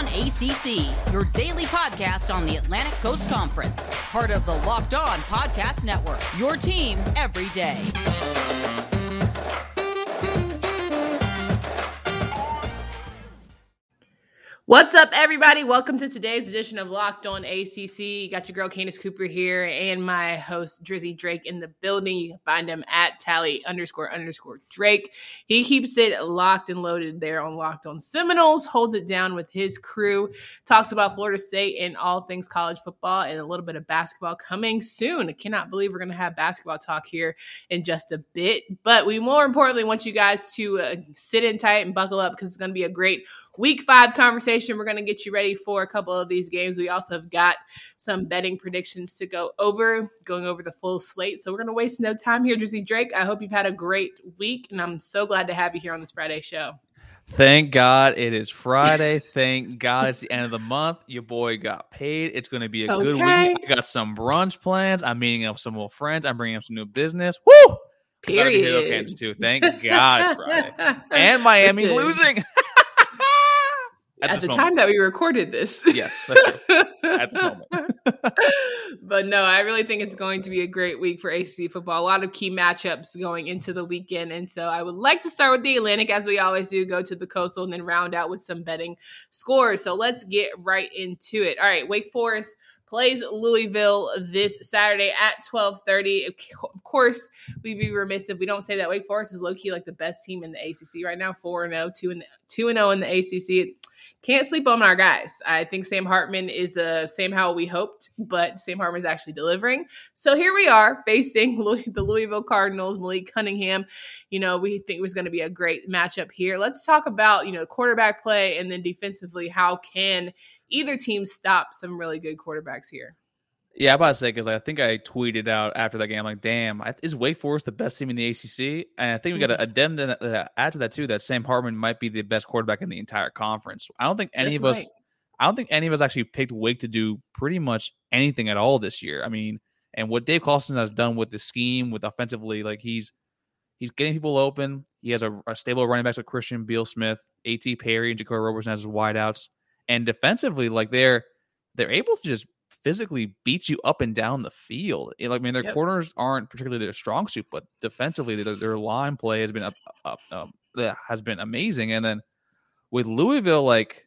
On ACC, your daily podcast on the Atlantic Coast Conference, part of the Locked On Podcast Network. Your team every day. What's up, everybody? Welcome to today's edition of Locked On ACC. You got your girl Candace Cooper here and my host Drizzy Drake in the building. You can find him at tally underscore underscore Drake. He keeps it locked and loaded there on Locked On Seminoles, holds it down with his crew, talks about Florida State and all things college football and a little bit of basketball coming soon. I cannot believe we're going to have basketball talk here in just a bit. But we more importantly want you guys to uh, sit in tight and buckle up because it's going to be a great week five conversation. We're going to get you ready for a couple of these games. We also have got some betting predictions to go over, going over the full slate. So we're going to waste no time here, Drizzy Drake. I hope you've had a great week, and I'm so glad to have you here on this Friday show. Thank God it is Friday. Thank God it's the end of the month. Your boy got paid. It's going to be a okay. good week. I got some brunch plans. I'm meeting up some old friends. I'm bringing up some new business. Woo! Period. Kansas too. Thank God it's Friday. And Miami's losing. at, at the moment. time that we recorded this. Yes, that's true. at this moment. but no, I really think it's going to be a great week for ACC football. A lot of key matchups going into the weekend. And so I would like to start with the Atlantic, as we always do, go to the coastal and then round out with some betting scores. So let's get right into it. All right, Wake Forest plays Louisville this Saturday at 12:30. Of course, we'd be remiss if we don't say that Wake Forest is low key like the best team in the ACC right now, 4 0, 2 and 2 and 0 in the ACC can't sleep on our guys. I think Sam Hartman is the same how we hoped, but Sam Hartman is actually delivering. So here we are facing the Louisville Cardinals, Malik Cunningham. You know, we think it was going to be a great matchup here. Let's talk about, you know, quarterback play and then defensively, how can either team stop some really good quarterbacks here? Yeah, I'm about to say because I think I tweeted out after that game, I'm like, damn, is Wake Forest the best team in the ACC? And I think we got to mm-hmm. to add to that too that Sam Hartman might be the best quarterback in the entire conference. I don't think any Just of right. us, I don't think any of us actually picked Wake to do pretty much anything at all this year. I mean, and what Dave Clawson has done with the scheme, with offensively, like he's he's getting people open. He has a, a stable running backs with Christian Beal Smith, A.T. Perry, and Jaquarii Roberson as his wideouts, and defensively, like they're they're able to just physically beat you up and down the field. I mean, their yep. corners aren't particularly their strong suit, but defensively, their, their line play has been up, up um, has been amazing. And then with Louisville, like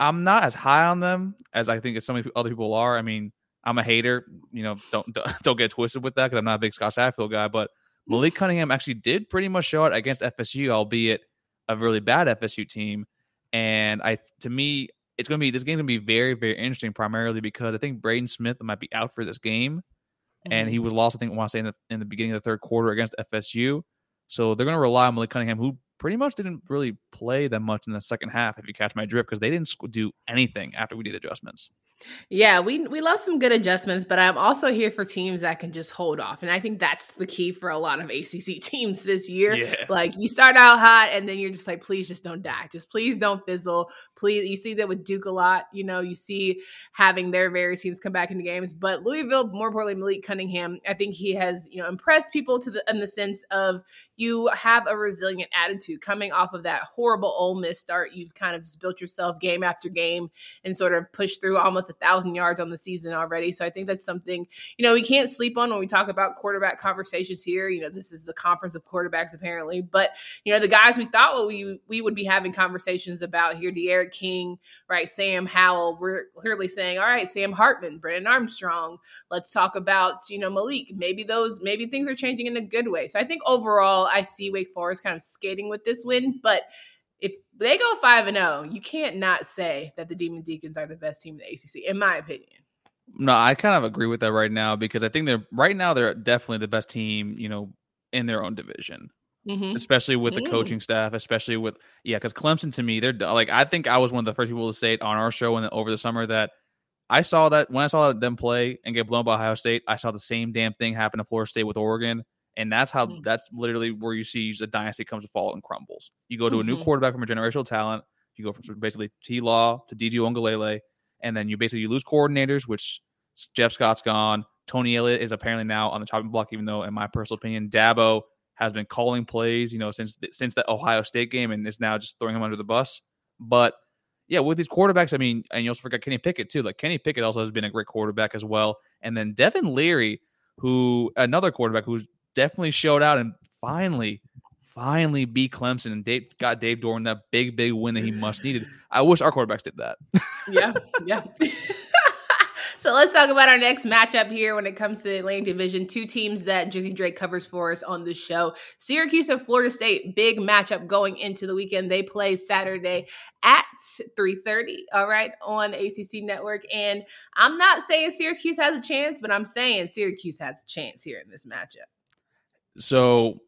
I'm not as high on them as I think as some other people are. I mean, I'm a hater. You know, don't don't get twisted with that because I'm not a big Scott Satterfield guy. But Malik Cunningham actually did pretty much show it against FSU, albeit a really bad FSU team. And I, to me, it's going to be this game's going to be very very interesting primarily because I think Braden Smith might be out for this game, mm-hmm. and he mm-hmm. was lost I think I want to say in the, in the beginning of the third quarter against FSU. So they're going to rely on Malik Cunningham, who pretty much didn't really play that much in the second half, if you catch my drift, because they didn't do anything after we did adjustments. Yeah, we we love some good adjustments, but I'm also here for teams that can just hold off. And I think that's the key for a lot of ACC teams this year. Yeah. Like you start out hot and then you're just like please just don't die. Just please don't fizzle. Please you see that with Duke a lot, you know, you see having their various teams come back into games, but Louisville more importantly Malik Cunningham, I think he has, you know, impressed people to the in the sense of you have a resilient attitude coming off of that horrible Ole Miss start. You've kind of just built yourself game after game and sort of pushed through almost a thousand yards on the season already. So I think that's something, you know, we can't sleep on when we talk about quarterback conversations here. You know, this is the conference of quarterbacks apparently, but you know, the guys we thought well, we we would be having conversations about here, D'Eriq King, right, Sam Howell. We're clearly saying, all right, Sam Hartman, Brennan Armstrong. Let's talk about you know Malik. Maybe those maybe things are changing in a good way. So I think overall, I see Wake Forest kind of skating with this win, but they go five and zero, oh, you can't not say that the Demon Deacons are the best team in the ACC, in my opinion. No, I kind of agree with that right now because I think they're right now they're definitely the best team, you know, in their own division. Mm-hmm. Especially with the mm. coaching staff, especially with yeah, because Clemson to me, they're like I think I was one of the first people to say it on our show and over the summer that I saw that when I saw them play and get blown by Ohio State, I saw the same damn thing happen to Florida State with Oregon. And that's how mm-hmm. that's literally where you see the dynasty comes to fall and crumbles. You go to mm-hmm. a new mm-hmm. quarterback from a generational talent. You go from basically T Law to DJ Uiagalelei, and then you basically you lose coordinators, which Jeff Scott's gone. Tony Elliott is apparently now on the chopping block, even though, in my personal opinion, Dabo has been calling plays, you know, since since the Ohio State game, and is now just throwing him under the bus. But yeah, with these quarterbacks, I mean, and you also forgot Kenny Pickett too. Like Kenny Pickett also has been a great quarterback as well. And then Devin Leary, who another quarterback who's definitely showed out and finally, finally beat Clemson and Dave, got Dave Doeren that big, big win that he must needed. I wish our quarterbacks did that. yeah, yeah. So let's talk about our next matchup here when it comes to the Atlantic Division. Two teams that Drizzy Drake covers for us on the show. Syracuse and Florida State, big matchup going into the weekend. They play Saturday at 3:30, all right, on ACC Network. And I'm not saying Syracuse has a chance, but I'm saying Syracuse has a chance here in this matchup. So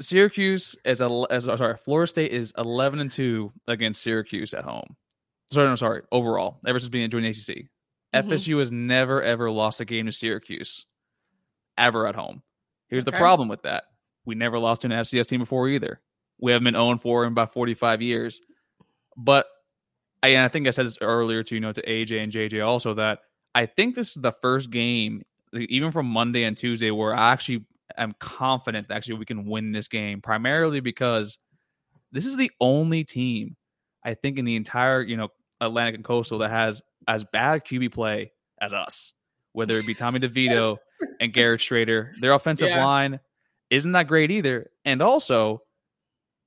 Syracuse as a as sorry, Florida State is 11 and 2 against Syracuse at home. Sorry, no, sorry, overall, ever since being joining ACC. Mm-hmm. FSU has never ever lost a game to Syracuse, ever at home. Here's okay. the problem with that: we never lost to an FCS team before either. We haven't been 0 4 in about 45 years. But I, I think I said this earlier to you know to AJ and JJ also that I think this is the first game, even from Monday and Tuesday, where I actually am confident that actually we can win this game. Primarily because this is the only team I think in the entire you know Atlantic and Coastal that has as bad QB play as us, whether it be Tommy DeVito and Garrett Shrader. Their offensive yeah. line isn't that great either. And also,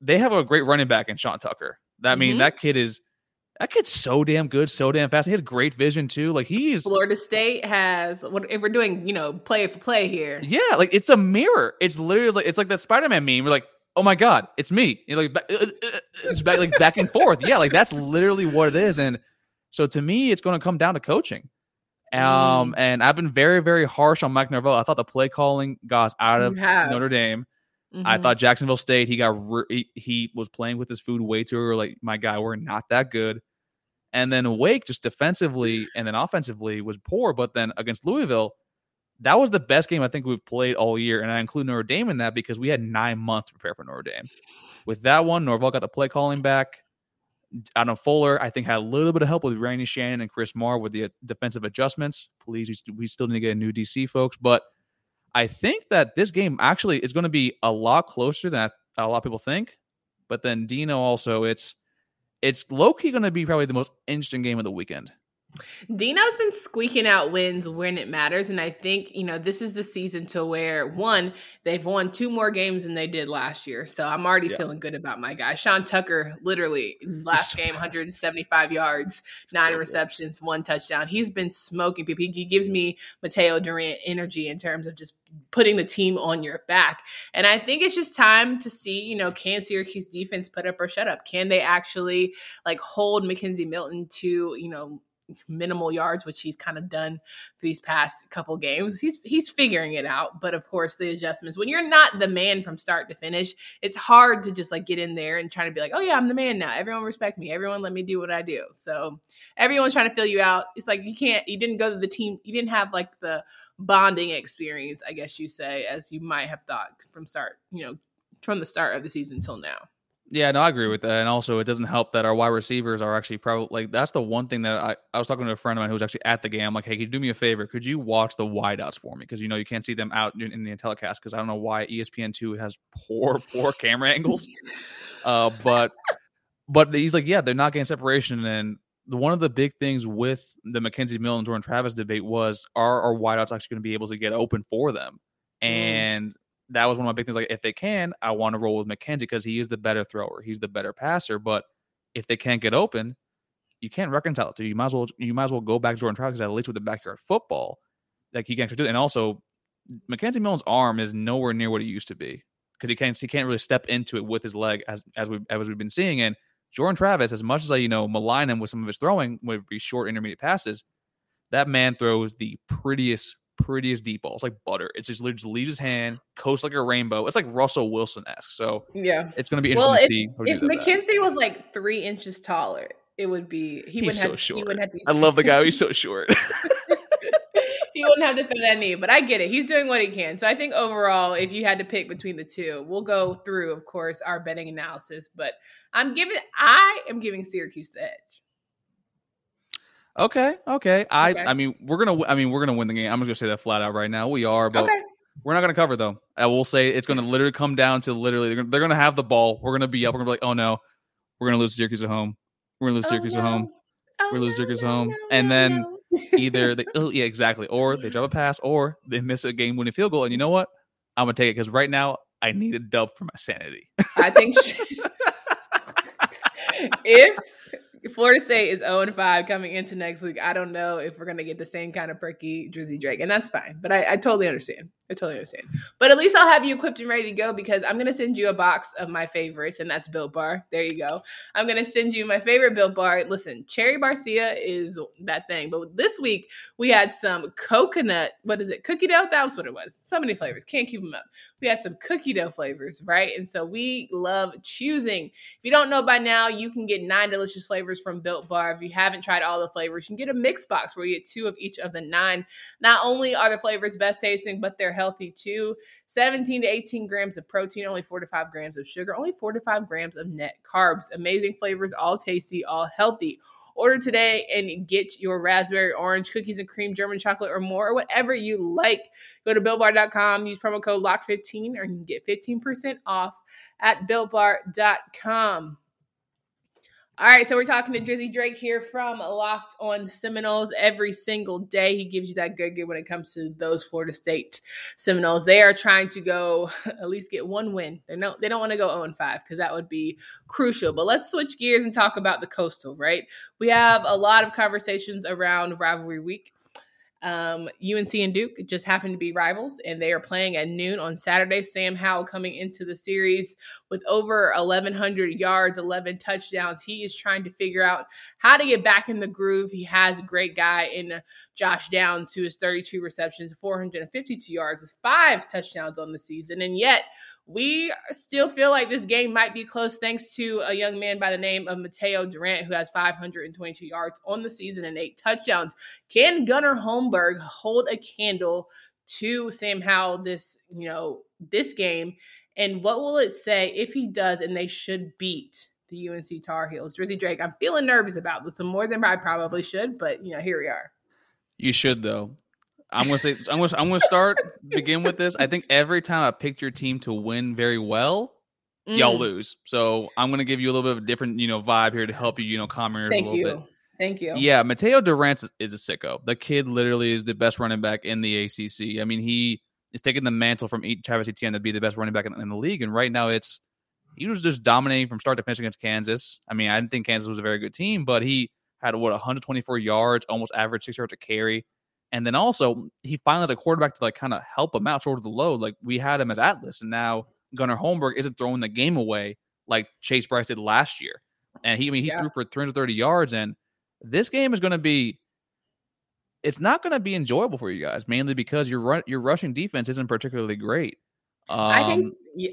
they have a great running back in Sean Tucker. That mm-hmm. mean that kid is that kid's so damn good, so damn fast. He has great vision too. Like he's Florida State has what if we're doing, you know, play for play here. Yeah, like it's a mirror. It's literally like it's like that Spider-Man meme. We're like, oh my god, it's me. You're like uh, uh, uh, it's back like back and forth. Yeah, like that's literally what it is. And so to me, it's going to come down to coaching. Um, mm. and I've been very, very harsh on Mike Norvell. I thought the play calling got out of Notre Dame. Mm-hmm. I thought Jacksonville State he got re- he, he, was playing with his food way too early. Like my guy, we're not that good. And then Wake just defensively and then offensively was poor. But then against Louisville, that was the best game I think we've played all year. And I include Notre Dame in that because we had nine months to prepare for Notre Dame. With that one, Norvell got the play calling back. Adam Fuller, I think, had a little bit of help with Randy Shannon and Chris Marve with the uh, defensive adjustments. Please, we still need to get a new DC, folks. But I think that this game actually is going to be a lot closer than a lot of people think. But then Dino also, it's it's low key going to be probably the most interesting game of the weekend. Dino's been squeaking out wins when it matters. And I think, you know, this is the season to where one, they've won two more games than they did last year. So I'm already yeah. feeling good about my guy. Sean Tucker, literally last game, 175 yards, nine so receptions, one touchdown. He's been smoking people. He, he gives me Mataeo Durant energy in terms of just putting the team on your back. And I think it's just time to see, you know, can Syracuse defense put up or shut up? Can they actually like hold McKenzie Milton to, you know, minimal yards, which he's kind of done for these past couple games. He's he's figuring it out, but of course the adjustments. When you're not the man from start to finish, it's hard to just like get in there and try to be like, oh yeah, I'm the man now. Everyone respect me. Everyone let me do what I do. So everyone's trying to fill you out. It's like you can't. You didn't go to the team. You didn't have like the bonding experience, I guess you say, as you might have thought from start. You know, from the start of the season till now. Yeah, no, I agree with that. And also, it doesn't help that our wide receivers are actually probably like that's the one thing that I, I was talking to a friend of mine who was actually at the game. I'm like, hey, could you do me a favor? Could you watch the wideouts for me? Because you know you can't see them out in, in the telecast because I don't know why ESPN two has poor poor camera angles. Uh, but but he's like, yeah, they're not getting separation. And the, one of the big things with the McKenzie Mill and Jordan Travis debate was are our wideouts actually going to be able to get open for them? Mm. That was one of my big things. Like, if they can, I want to roll with McKenzie because he is the better thrower, he's the better passer. But if they can't get open, you can't reconcile it to. You might as well you might as well go back to Jordan Travis because at least with the backyard football, like he can actually do. It. And also, McKenzie Milton's arm is nowhere near what it used to be because he can't he can't really step into it with his leg as as we as we've been seeing. And Jordan Travis, as much as I you know malign him with some of his throwing, would be short intermediate passes. That man throws the prettiest prettiest deep ball. It's like butter. It's just, just leaves his hand, coast like a rainbow. It's like Russell Wilson esque. So yeah, it's going to be interesting well, to see. If, if McKenzie was like three inches taller, it would be. He He's so have, short. He have to, I love the guy. He's so short. he wouldn't have to fit that knee, but I get it. He's doing what he can. So I think overall, if you had to pick between the two, we'll go through, of course, our betting analysis. But I'm giving, I am giving Syracuse the edge. Okay, okay. I okay. I mean, we're gonna I mean, we're gonna win the game. I'm just gonna say that flat out right now. We are, but okay. we're not gonna cover though. I will say it's gonna literally come down to literally they're gonna, they're gonna have the ball. We're gonna be up. We're gonna be like, oh no, we're gonna lose Syracuse at home. we're gonna lose oh, Syracuse no. at home. Oh, we're gonna lose no, Syracuse no, home, and then either they, oh, yeah, exactly, or they drop a pass, or they miss a game-winning field goal. And you know what? I'm gonna take it because right now I need a dub for my sanity. I think she, if Florida State is 0 5 coming into next week. I don't know if we're going to get the same kind of perky Drizzy Drake, and that's fine. But I, I, totally understand. I totally understand. But at least I'll have you equipped and ready to go because I'm going to send you a box of my favorites, and that's Built Bar. There you go. I'm going to send you my favorite Built Bar. Listen, Cherry Barcia is that thing. But this week, we had some coconut, what is it? Cookie dough? That was what it was. So many flavors. Can't keep them up. We had some cookie dough flavors, right? And so we love choosing. If you don't know by now, you can get nine delicious flavors from Built Bar. If you haven't tried all the flavors, you can get a mix box where you get two of each of the nine. Not only are the flavors best tasting, but they're healthy too. 17 to 18 grams of protein, only four to five grams of sugar, only four to five grams of net carbs. Amazing flavors, all tasty, all healthy. Order today and get your raspberry, orange, cookies and cream, German chocolate, or more, or whatever you like. Go to builtbar.com, use promo code LOCK15, or you can get 15% off at builtbar.com. All right, so we're talking to Drizzy Drake here from Locked on Seminoles every single day. He gives you that good good when it comes to those Florida State Seminoles. They are trying to go at least get one win. They don't they don't want to go 0 5 because that would be crucial. But let's switch gears and talk about the coastal, right? We have a lot of conversations around rivalry week. Um, UNC and Duke just happen to be rivals, and they are playing at noon on Saturday. Sam Howell coming into the series with over 1,100 yards, 11 touchdowns. He is trying to figure out how to get back in the groove. He has a great guy in Josh Downs, who is 32 receptions, 452 yards, with five touchdowns on the season, and yet we still feel like this game might be close thanks to a young man by the name of Mataeo Durant, who has 522 yards on the season and eight touchdowns. Can Gunnar Holmberg hold a candle to Sam Howell this, you know, this game? And what will it say if he does and they should beat the UNC Tar Heels? Drizzy Drake, I'm feeling nervous about this, more than I probably should, but you know, here we are. You should though. I'm gonna say I'm gonna I'm gonna start begin with this. I think every time I picked your team to win very well, mm. y'all lose. So I'm gonna give you a little bit of a different you know vibe here to help you you know calm your Thank a little you. bit. Thank you. Yeah, Mataeo Durant is a sicko. The kid literally is the best running back in the ACC. I mean, he is taking the mantle from Travis Etienne to be the best running back in, in the league, and right now it's he was just dominating from start to finish against Kansas. I mean, I didn't think Kansas was a very good team, but he had what 124 yards, almost average six yards a carry. And then also he finally has a quarterback to like kind of help him out, shoulder the load. Like we had him as Atlas, and now Gunnar Holmberg isn't throwing the game away like Chase Brice did last year. And he I mean he yeah. threw for 330 yards. And this game is going to be it's not going to be enjoyable for you guys, mainly because your run, your rushing defense isn't particularly great. Um, I think um, yeah,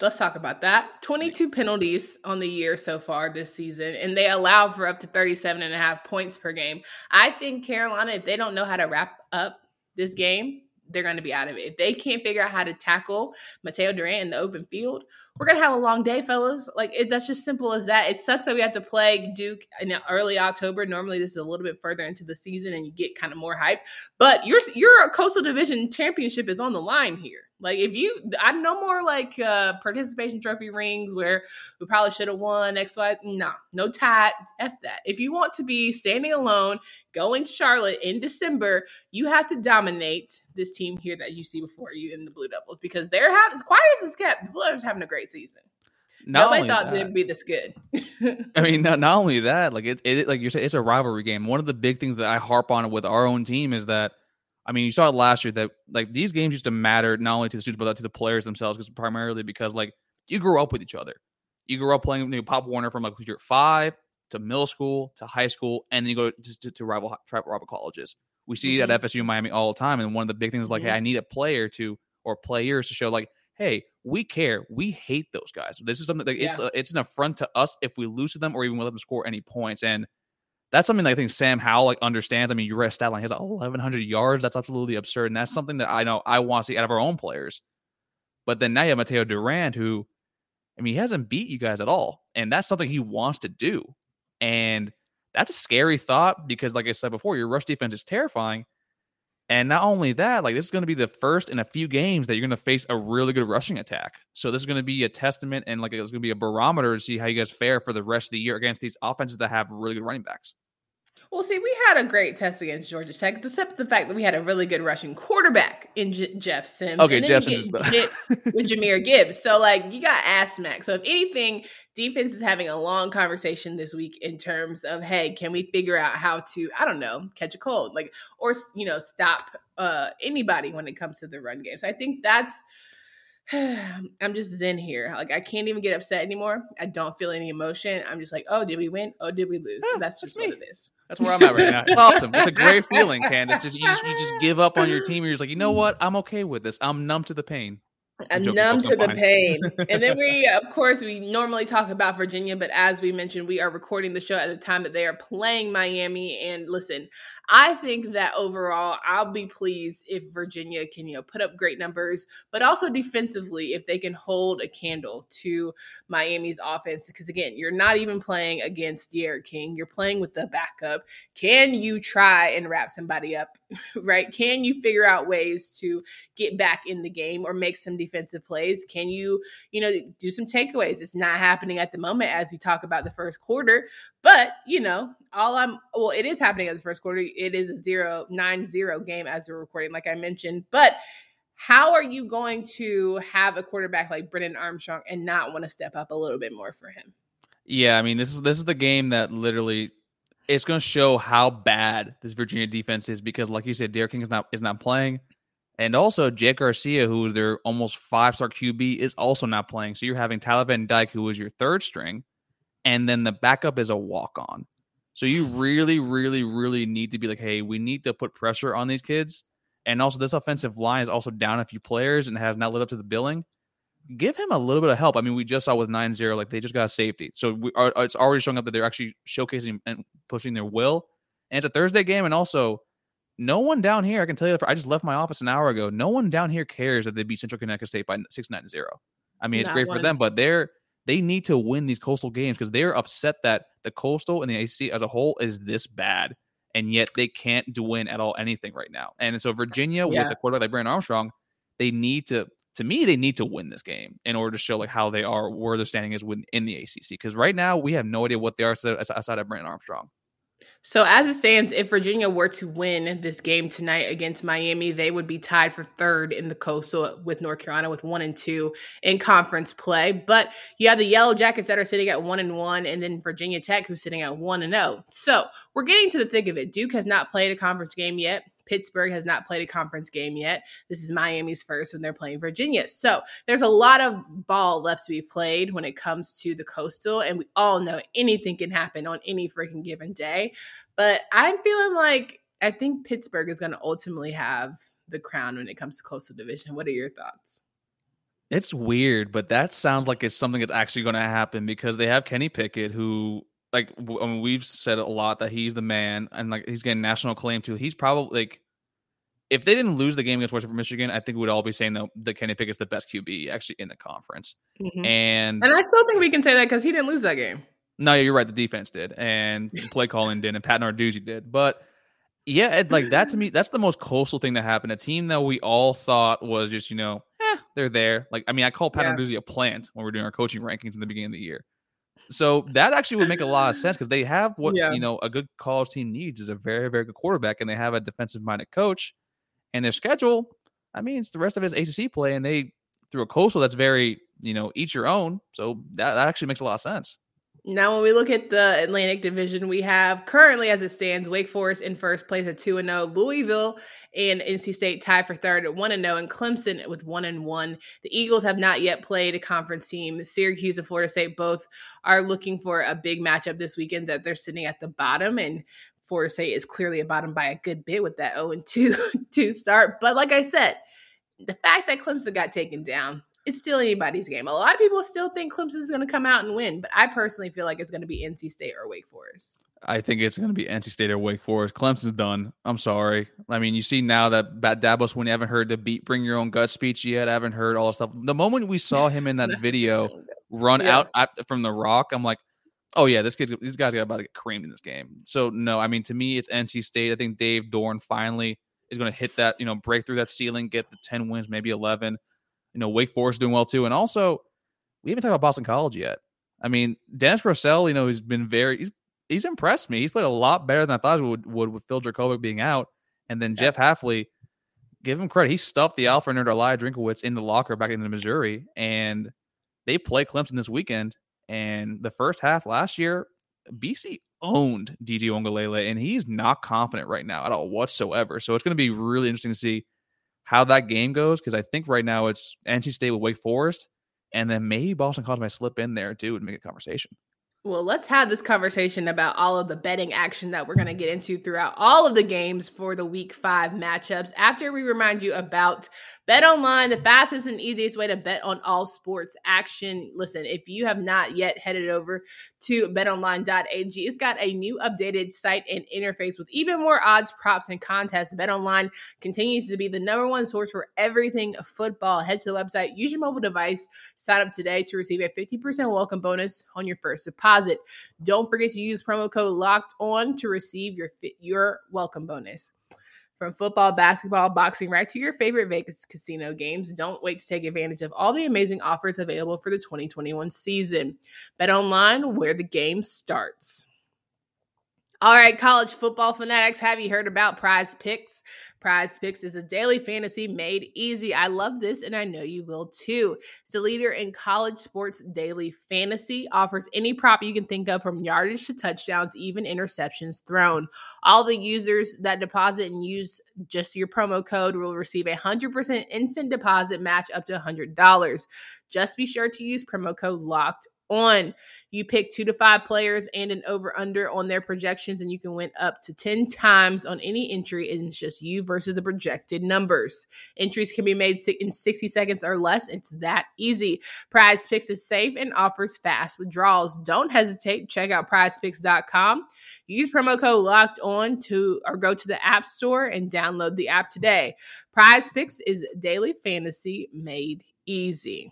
let's talk about that. 22 penalties on the year so far this season, and they allow for up to 37 and a half points per game. I think Carolina, if they don't know how to wrap up this game, they're going to be out of it. If they can't figure out how to tackle mataeo Durant in the open field, we're to have a long day, fellas. Like, it, that's just simple as that. It sucks that we have to play Duke in early October. Normally, this is a little bit further into the season and you get kind of more hype. But your, your Coastal Division championship is on the line here. Like if you, I no more like uh participation trophy rings where we probably should have won X Y. No, no tie. F that. If you want to be standing alone, going to Charlotte in December, you have to dominate this team here that you see before you in the Blue Devils because they're having quiet as it's kept. The Blue Devils having a great season. Not Nobody thought that. they'd be this good. I mean, not, not only that, like it, it, like you said, it's a rivalry game. One of the big things that I harp on with our own team is that I mean, you saw it last year that like these games used to matter not only to the students but to the players themselves, because primarily because like you grew up with each other. You grew up playing you know, Pop Warner from like you're five to middle school to high school, and then you go to, to, to rival rival colleges. We see mm-hmm. at FSU Miami all the time, and one of the big things is like, mm-hmm. hey, I need a player to or players to show like, hey, we care. We hate those guys. This is something like yeah. it's a, it's an affront to us if we lose to them or even let them score any points. And that's something that I think Sam Howell like understands. I mean, you read a stat line, he has 1,100 yards. That's absolutely absurd, and that's mm-hmm. something that I know I want to see out of our own players. But then now you have Mataeo Durant, who, I mean, he hasn't beat you guys at all, and that's something he wants to do. And that's a scary thought because, like I said before, your rush defense is terrifying. And not only that, like this is going to be the first in a few games that you're going to face a really good rushing attack. So this is going to be a testament and like it's going to be a barometer to see how you guys fare for the rest of the year against these offenses that have really good running backs. Well, see, we had a great test against Georgia Tech, except the fact that we had a really good rushing quarterback in J- Jeff Sims. Okay, Jeff Sims the- with Jahmyr Gibbs. So, like, you got ass smack. So, if anything, defense is having a long conversation this week in terms of, hey, can we figure out how to, I don't know, catch a cold, like, or you know, stop uh anybody when it comes to the run game. So, I think that's I'm just zen here. Like I can't even get upset anymore. I don't feel any emotion. I'm just like, oh, did we win? Oh, did we lose? Yeah, that's just that's what it is. That's where I'm at right now. It's awesome. It's a great feeling, Candace. Just you, just you just give up on your team. You're just like, you know what? I'm okay with this. I'm numb to the pain. I'm numb to the pain. and then we, of course, we normally talk about Virginia, but as we mentioned, we are recording the show at the time that they are playing Miami. And listen, I think that overall, I'll be pleased if Virginia can, you know, put up great numbers, but also defensively, if they can hold a candle to Miami's offense. Because again, you're not even playing against D'Eriq King, you're playing with the backup. Can you try and wrap somebody up, right? Can you figure out ways to get back in the game or make some defensive plays? Can you, you know, do some takeaways? It's not happening at the moment as we talk about the first quarter, but you know, all I'm well, it is happening at the first quarter. It is a zero nine zero game as we're recording, like I mentioned. But how are you going to have a quarterback like Brennan Armstrong and not want to step up a little bit more for him? Yeah, I mean, this is this is the game that literally it's going to show how bad this Virginia defense is because, like you said, D'Eriq King is not is not playing. And also, Jake Garcia, who is their almost five star QB, is also not playing. So you're having Tyler Van Dyke, who was your third string, and then the backup is a walk on. So you really, really, really need to be like, hey, we need to put pressure on these kids. And also, this offensive line is also down a few players and has not lived up to the billing. Give him a little bit of help. I mean, we just saw with 9 0, like they just got a safety. So we are, it's already showing up that they're actually showcasing and pushing their will. And it's a Thursday game. And also, no one down here, I can tell you, I just left my office an hour ago. No one down here cares that they beat Central Connecticut State by six nine zero. I mean, it's great one. for them, but they're they need to win these coastal games because they're upset that the coastal and the AC as a whole is this bad, and yet they can't do win at all anything right now. And so Virginia yeah. with the quarterback like Brennan Armstrong, they need to. To me, they need to win this game in order to show like how they are, where their standing is within the ACC. Because right now we have no idea what they are outside of Brennan Armstrong. So as it stands, if Virginia were to win this game tonight against Miami, they would be tied for third in the coastal with North Carolina with one and two in conference play. But you have the Yellow Jackets that are sitting at one and one, and then Virginia Tech who's sitting at one and zero. Oh. So we're getting to the thick of it. Duke has not played a conference game yet. Pittsburgh has not played a conference game yet. This is Miami's first, when they're playing Virginia. So there's a lot of ball left to be played when it comes to the coastal, and we all know anything can happen on any freaking given day. But I'm feeling like I think Pittsburgh is going to ultimately have the crown when it comes to coastal division. What are your thoughts? It's weird, but that sounds like it's something that's actually going to happen because they have Kenny Pickett, who like I mean, we've said a lot that he's the man and like he's getting national acclaim too. He's probably like if they didn't lose the game against Western Michigan, I think we'd all be saying that the Kenny Pickett's the best QB actually in the conference. Mm-hmm. And and I still think we can say that because he didn't lose that game. No, you're right. The defense did, and play calling did, and Pat Narduzzi did. But yeah, it, like that to me, that's the most coastal thing that happened. A team that we all thought was just you know, eh, they're there. Like I mean, I call Pat yeah. Narduzzi a plant when we're doing our coaching rankings in the beginning of the year. So that actually would make a lot of sense because they have what yeah. you know a good college team needs is a very very good quarterback, and they have a defensive minded coach, and their schedule. I mean, it's the rest of his ACC play, and they through a coastal that's very you know each your own. So that, that actually makes a lot of sense. Now, when we look at the Atlantic Division, we have currently, as it stands, Wake Forest in first place at two and zero, oh, Louisville and NC State tied for third at one and zero, oh, and Clemson with one and one. The Eagles have not yet played a conference team. Syracuse and Florida State both are looking for a big matchup this weekend. That they're sitting at the bottom, and Florida State is clearly a bottom by a good bit with that zero and two to start. But like I said, the fact that Clemson got taken down it's still anybody's game. A lot of people still think Clemson is going to come out and win, but I personally feel like it's going to be NC State or Wake Forest. I think it's going to be NC State or Wake Forest. Clemson's done. I'm sorry. I mean, you see now that Bat Dabos, when you haven't heard the beat, bring your own gut speech yet, I haven't heard all the stuff. The moment we saw him in that video run yeah. out from the rock, I'm like, oh yeah, this kid's these guys got about to get creamed in this game. So no, I mean to me, it's NC State. I think Dave Doeren finally is going to hit that, you know, break through that ceiling, get the 10 wins, maybe 11. You know, Wake Forest doing well too. And also, we haven't talked about Boston College yet. I mean, Dennis Grosel, you know, he's been very, he's he's impressed me. He's played a lot better than I thought he would, would with Phil Jurkovec being out. And then Jeff Hafley, give him credit. He stuffed the Alfred under Eliah Drinkwitz in the locker back into Missouri. And they play Clemson this weekend. And the first half last year, BC owned DJ Uiagalelei, and he's not confident right now at all whatsoever. So it's going to be really interesting to see how that game goes because I think right now it's NC State with Wake Forest, and then maybe Boston College might slip in there too and make a conversation. Well, let's have this conversation about all of the betting action that we're going to get into throughout all of the games for the week five matchups. After we remind you about Bet Online, the fastest and easiest way to bet on all sports action. Listen, if you have not yet headed over to betonline.ag, it's got a new updated site and interface with even more odds, props, and contests. Bet Online continues to be the number one source for everything football. Head to the website, use your mobile device, sign up today to receive a 50% welcome bonus on your first deposit. Don't forget to use promo code locked on to receive your your welcome bonus. From football, basketball, boxing, right to your favorite Vegas casino games, don't wait to take advantage of all the amazing offers available for the 2021 season. Bet online where the game starts. All right, college football fanatics, have you heard about prize picks? Prize Picks is a daily fantasy made easy. I love this and I know you will too. It's the leader in college sports daily fantasy, offers any prop you can think of from yardage to touchdowns, even interceptions thrown. All the users that deposit and use just your promo code will receive a 100% instant deposit match up to $100. Just be sure to use promo code LOCKED on. You pick two to five players and an over under on their projections, and you can win up to 10 times on any entry. And it's just you versus the projected numbers. Entries can be made in 60 seconds or less. It's that easy. Prize Picks is safe and offers fast withdrawals. Don't hesitate. Check out prizepicks.com. Use promo code locked on to or go to the App Store and download the app today. Prize Picks is daily fantasy made easy.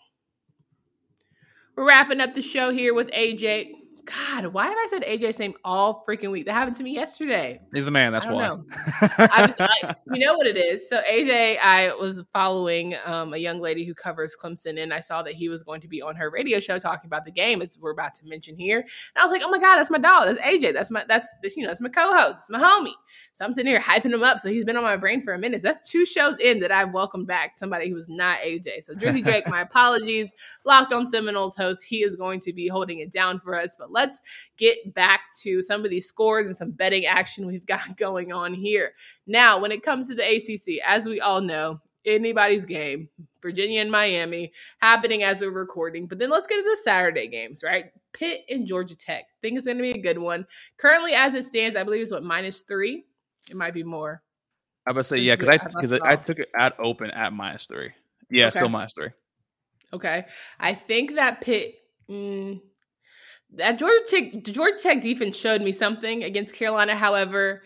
We're wrapping up the show here with AJ. God, why have I said AJ's name all freaking week? That happened to me yesterday. He's the man. That's why. Know. I, you know what it is. So AJ, I was following um, a young lady who covers Clemson, and I saw that he was going to be on her radio show talking about the game, as we're about to mention here. And I was like, oh my god, that's my dog. That's AJ. That's my that's, that's you know that's my co-host. It's my homie. So I'm sitting here hyping him up. So he's been on my brain for a minute. So that's two shows in that I've welcomed back somebody who was not AJ. So Drizzy Drake, my apologies. Locked on Seminoles host. He is going to be holding it down for us, but let's get back to some of these scores and some betting action we've got going on here. Now, when it comes to the ACC, as we all know, anybody's game, Virginia and Miami, happening as we're recording. But then let's get to the Saturday games, right? Pitt and Georgia Tech. I think it's going to be a good one. Currently, as it stands, I believe it's what minus three. It might be more. I would say yeah, because I because I, I, took it at open at minus three. Yeah, okay. still minus three. Okay, I think that Pitt. Mm, that Georgia Tech, Georgia Tech defense showed me something against Carolina. However,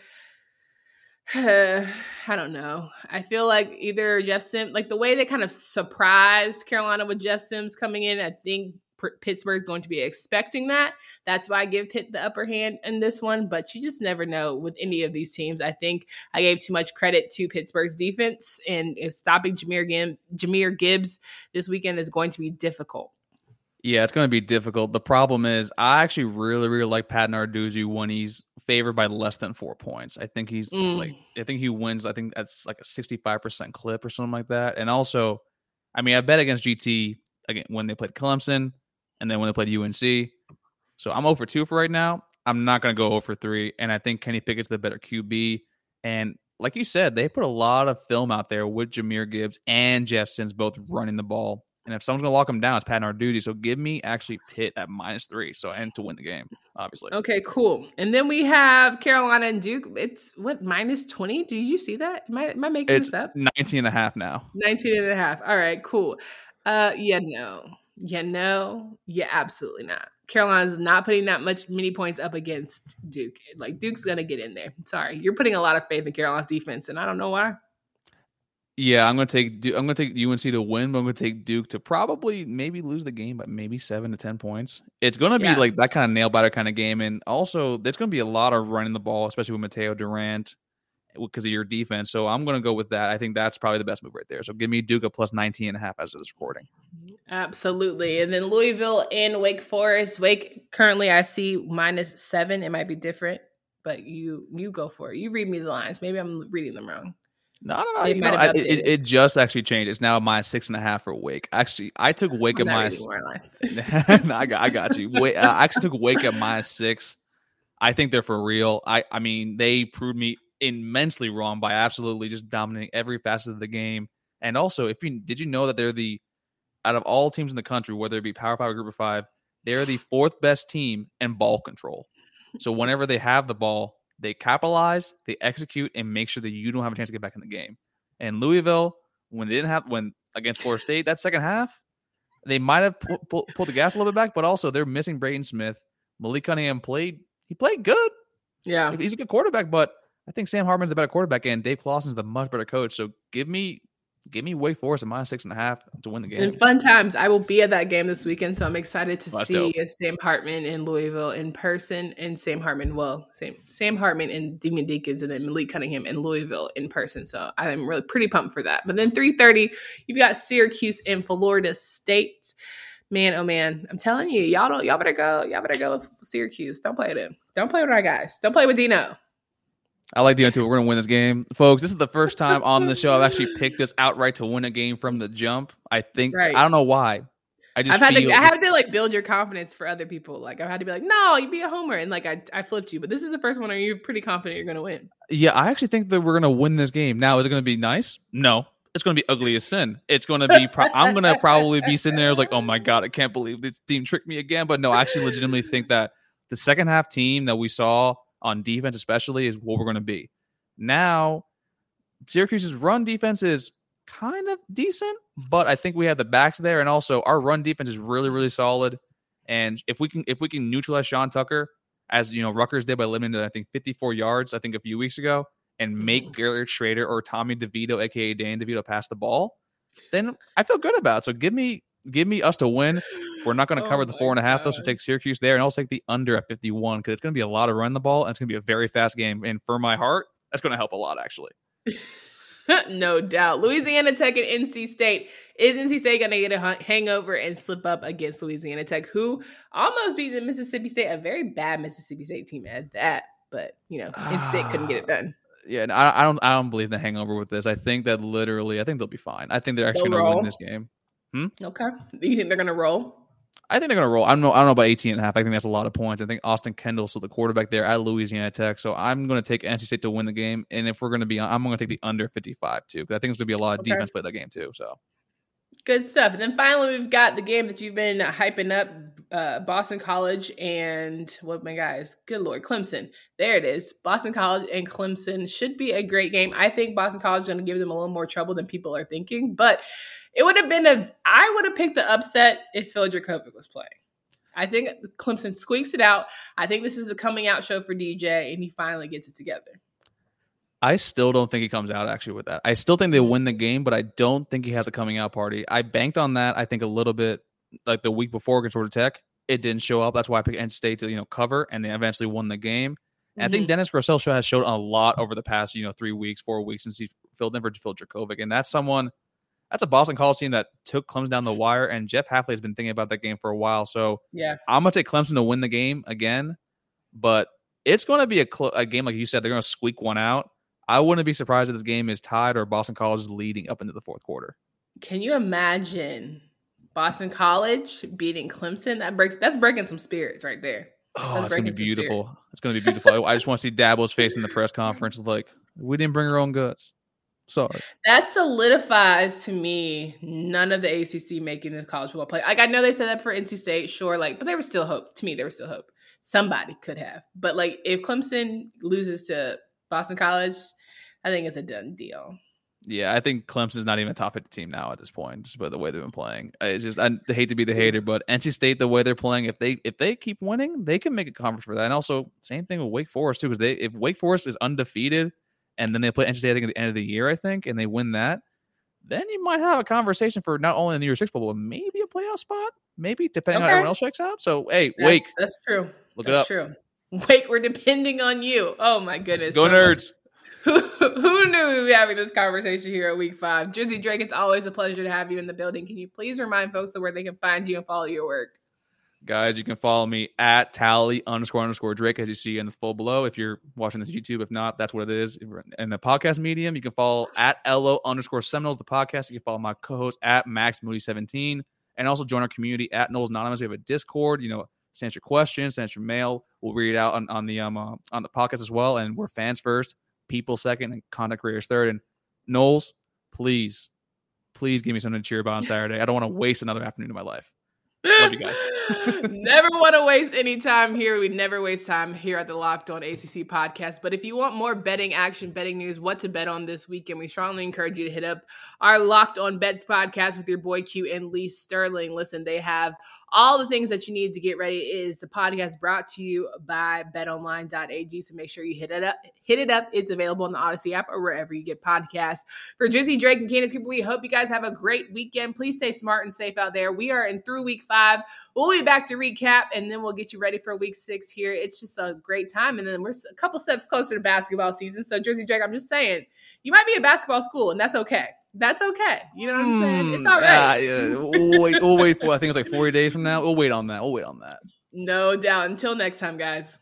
I don't know. I feel like either Jeff Sims, like the way they kind of surprised Carolina with Jeff Sims coming in, I think Pittsburgh's going to be expecting that. That's why I give Pitt the upper hand in this one, but you just never know with any of these teams. I think I gave too much credit to Pittsburgh's defense, and stopping Jahmyr, Gibbs, Jahmyr Gibbs this weekend is going to be difficult. Yeah, it's going to be difficult. The problem is, I actually really, really like Pat Narduzzi when he's favored by less than four points. I think he's mm. like, I think he wins. I think that's like a sixty-five percent clip or something like that. And also, I mean, I bet against GT again when they played Clemson and then when they played UNC. So I'm over two for right now. I'm not going to go over three, and I think Kenny Pickett's the better QB. And like you said, they put a lot of film out there with Jahmyr Gibbs and Jeff Sims both running the ball and if someone's gonna lock him down, it's Pat Narduzzi. So give me actually Pitt at minus three. So and to win the game, obviously. Okay, cool. And then we have Carolina and Duke. It's what minus 20? Do you see that? Am I, am I making it's this up? 19 and a half now. 19 and a half. All right, cool. Uh yeah, no. Yeah, no. Yeah, absolutely not. Carolina's not putting that much many points up against Duke. Like Duke's gonna get in there. Sorry. You're putting a lot of faith in Carolina's defense, and I don't know why. Yeah, I'm gonna take I'm gonna take UNC to win, but I'm gonna take Duke to probably maybe lose the game, but maybe seven to ten points. It's gonna be yeah. like that kind of nail biter kind of game, and also there's gonna be a lot of running the ball, especially with Mataeo Durant. because of your defense. So I'm going to go with that. I think that's probably the best move right there. So give me Duke a plus 19 and a half as of this recording. Absolutely. And then Louisville and Wake Forest. Wake currently I see minus seven. It might be different, but you you go for it. You read me the lines. Maybe I'm reading them wrong. No, no, no. no I, it, it, just actually changed. It's now my six and a half for Wake. Actually, I took Wake at my. no, I got, I got you. Wait, I actually took Wake at my six. I think they're for real. I, I mean, they proved me immensely wrong by absolutely just dominating every facet of the game. And also, if you did you know that they're the out of all teams in the country, whether it be Power Five or Group of Five, they're the fourth best team in ball control. So whenever they have the ball, they capitalize, they execute, and make sure that you don't have a chance to get back in the game. And Louisville, when they didn't have when against Florida State that second half, they might have pu- pu- pulled the gas a little bit back, but also they're missing Braden Smith. Malik Cunningham played he played good. Yeah, he's a good quarterback, but I think Sam Hartman's the better quarterback, and Dave Clawson's the much better coach. So give me give me Wake Forest at minus six and a half to win the game. And fun times. I will be at that game this weekend, so I'm excited to see. Sam Hartman in Louisville in person, and Sam Hartman, well, Sam Sam Hartman and Demon Deacons, and then Malik Cunningham in Louisville in person. So I'm really pretty pumped for that. But then 3:30, you've got Syracuse and Florida State. Man, oh man, I'm telling you, y'all don't, y'all better go, y'all better go with Syracuse. Don't play with them. Don't play with our guys. Don't play with Dino. I like the too. We're gonna win this game, folks. This is the first time on the show I've actually picked us outright to win a game from the jump. I think right. I don't know why. I just I've had to I to like build your confidence for other people. Like I've had to be like, no, you be a homer, and like I I flipped you. But this is the first one where you're pretty confident you're gonna win. Yeah, I actually think that we're gonna win this game. Now, is it gonna be nice? No, it's going to be ugly as sin. It's going to be. Pro- I'm going to probably be sitting there. Like, oh my god, I can't believe this team tricked me again. But no, I actually legitimately think that the second half team that we saw on defense, especially, is what we're going to be. Now, Syracuse's run defense is kind of decent, but I think we have the backs there, and also our run defense is really, really solid. And if we can, if we can neutralize Sean Tucker, as you know, Rutgers did by limiting to I think 54 yards, I think a few weeks ago, and make mm-hmm. Garrett Shrader or Tommy DeVito, aka Dan DeVito, pass the ball, then I feel good about it. So give me, give me us to win. We're not going to oh cover the four and a half, though. So take Syracuse there, and I'll take the under at 51 because it's going to be a lot of run the ball, and it's going to be a very fast game. And for my heart, that's going to help a lot, actually. no doubt. Louisiana Tech and NC State. Is NC State going to get a hangover and slip up against Louisiana Tech, who almost beat the Mississippi State, a very bad Mississippi State team at that. But you know, NC State couldn't get it ah. done. Yeah, I, I, don't. I don't believe the hangover with this. I think that literally, I think they'll be fine. I think they're actually going to win this game. Hmm? Okay. Do you think they're going to roll? I think they're going to roll. I don't know. I don't know about 18 and a half. I think that's a lot of points. I think Austin Kendall, so the quarterback there at Louisiana Tech. So I'm going to take NC State to win the game. And if we're going to be, I'm going to take the under 55 too, because I think there's going to be a lot of okay. defense play that game too. So good stuff. And then finally, we've got the game that you've been hyping up: uh, Boston College and what my guys? Good lord, Clemson. There it is. Boston College and Clemson should be a great game. I think Boston College is going to give them a little more trouble than people are thinking, but it would have been a. I would have picked the upset if Phil Jurkovec was playing. I think Clemson squeaks it out. I think this is a coming out show for DJ, and he finally gets it together. I still don't think he comes out actually with that. I still think they win the game, but I don't think he has a coming out party. I banked on that. I think a little bit like the week before against Georgia Tech. It didn't show up. That's why I picked N State to you know cover, and they eventually won the game. And mm-hmm. I think mm-hmm. Dennis Grosel has showed a lot over the past you know three weeks, four weeks since he filled in for Phil Jurkovec, and that's someone that's a Boston College team that took Clemson down the wire, and Jeff Hafley has been thinking about that game for a while. So yeah, I'm gonna take Clemson to win the game again, but it's going to be a, cl- a game like you said. They're going to squeak one out. I wouldn't be surprised if this game is tied or Boston College is leading up into the fourth quarter. Can you imagine Boston College beating Clemson? That breaks. That's breaking some spirits right there. Oh, it's gonna be beautiful. It's gonna be beautiful. I just want to see Dabo's face in the press conference. Like we didn't bring our own guts. Sorry. That solidifies to me none of the ACC making the college football play. Like I know they said that for NC State, sure, like, but there was still hope. To me, there was still hope. Somebody could have, but like if Clemson loses to Boston College, I think it's a done deal. Yeah, I think Clemson's not even a top 50 team now at this point, just by the way they've been playing. Uh, it's just I hate to be the mm. hater, but NC State, the way they're playing, if they if they keep winning, they can make a conference for that. And also, same thing with Wake Forest too, because they if Wake Forest is undefeated and then they play NC State I think at the end of the year, I think, and they win that, then you might have a conversation for not only the New Year's Six Bowl, but maybe a playoff spot, maybe depending okay. on how everyone else checks out. So hey, that's, Wake, that's true. Look that's it up. True. Wake, we're depending on you. Oh my goodness. Go so nerds. who, who knew we'd be having this conversation here at week five? Drizzy Drake, it's always a pleasure to have you in the building. Can you please remind folks of where they can find you and follow your work? Guys, you can follow me at tally underscore underscore Drake as you see in the full below. If you're watching this YouTube, if not, that's what it is. In the podcast medium, you can follow at LO underscore Seminoles, the podcast. You can follow my co-host at Max Moody 17 and also join our community at Noles Anonymous. We have a Discord, you know, send your questions, send your mail. We'll read it out on, on the um uh, on the podcast as well. And we're fans first, people second, and content creators third. And Noles, please, please give me something to cheer about on Saturday. I don't want to waste another afternoon of my life. Love you guys. never want to waste any time here. We never waste time here at the Locked On ACC podcast. But if you want more betting action, betting news, what to bet on this weekend, we strongly encourage you to hit up our Locked On Bet podcast with your boy Q and Lee Sterling. Listen, they have all the things that you need to get ready is the podcast brought to you by betonline.ag. So make sure you hit it up. Hit it up. It's available on the Odyssey app or wherever you get podcasts. For Drizzy Drake and Candace Cooper, we hope you guys have a great weekend. Please stay smart and safe out there. We are in through week five. We'll be back to recap and then we'll get you ready for week six here. It's just a great time. And then we're a couple steps closer to basketball season. So, Jersey Drake, I'm just saying, you might be a basketball school and that's okay that's okay. You know what I'm saying? It's hmm, all right. Uh, yeah. we'll, wait, we'll wait for I think it's like 40 days from now. We'll wait on that. We'll wait on that. No doubt. Until next time, guys.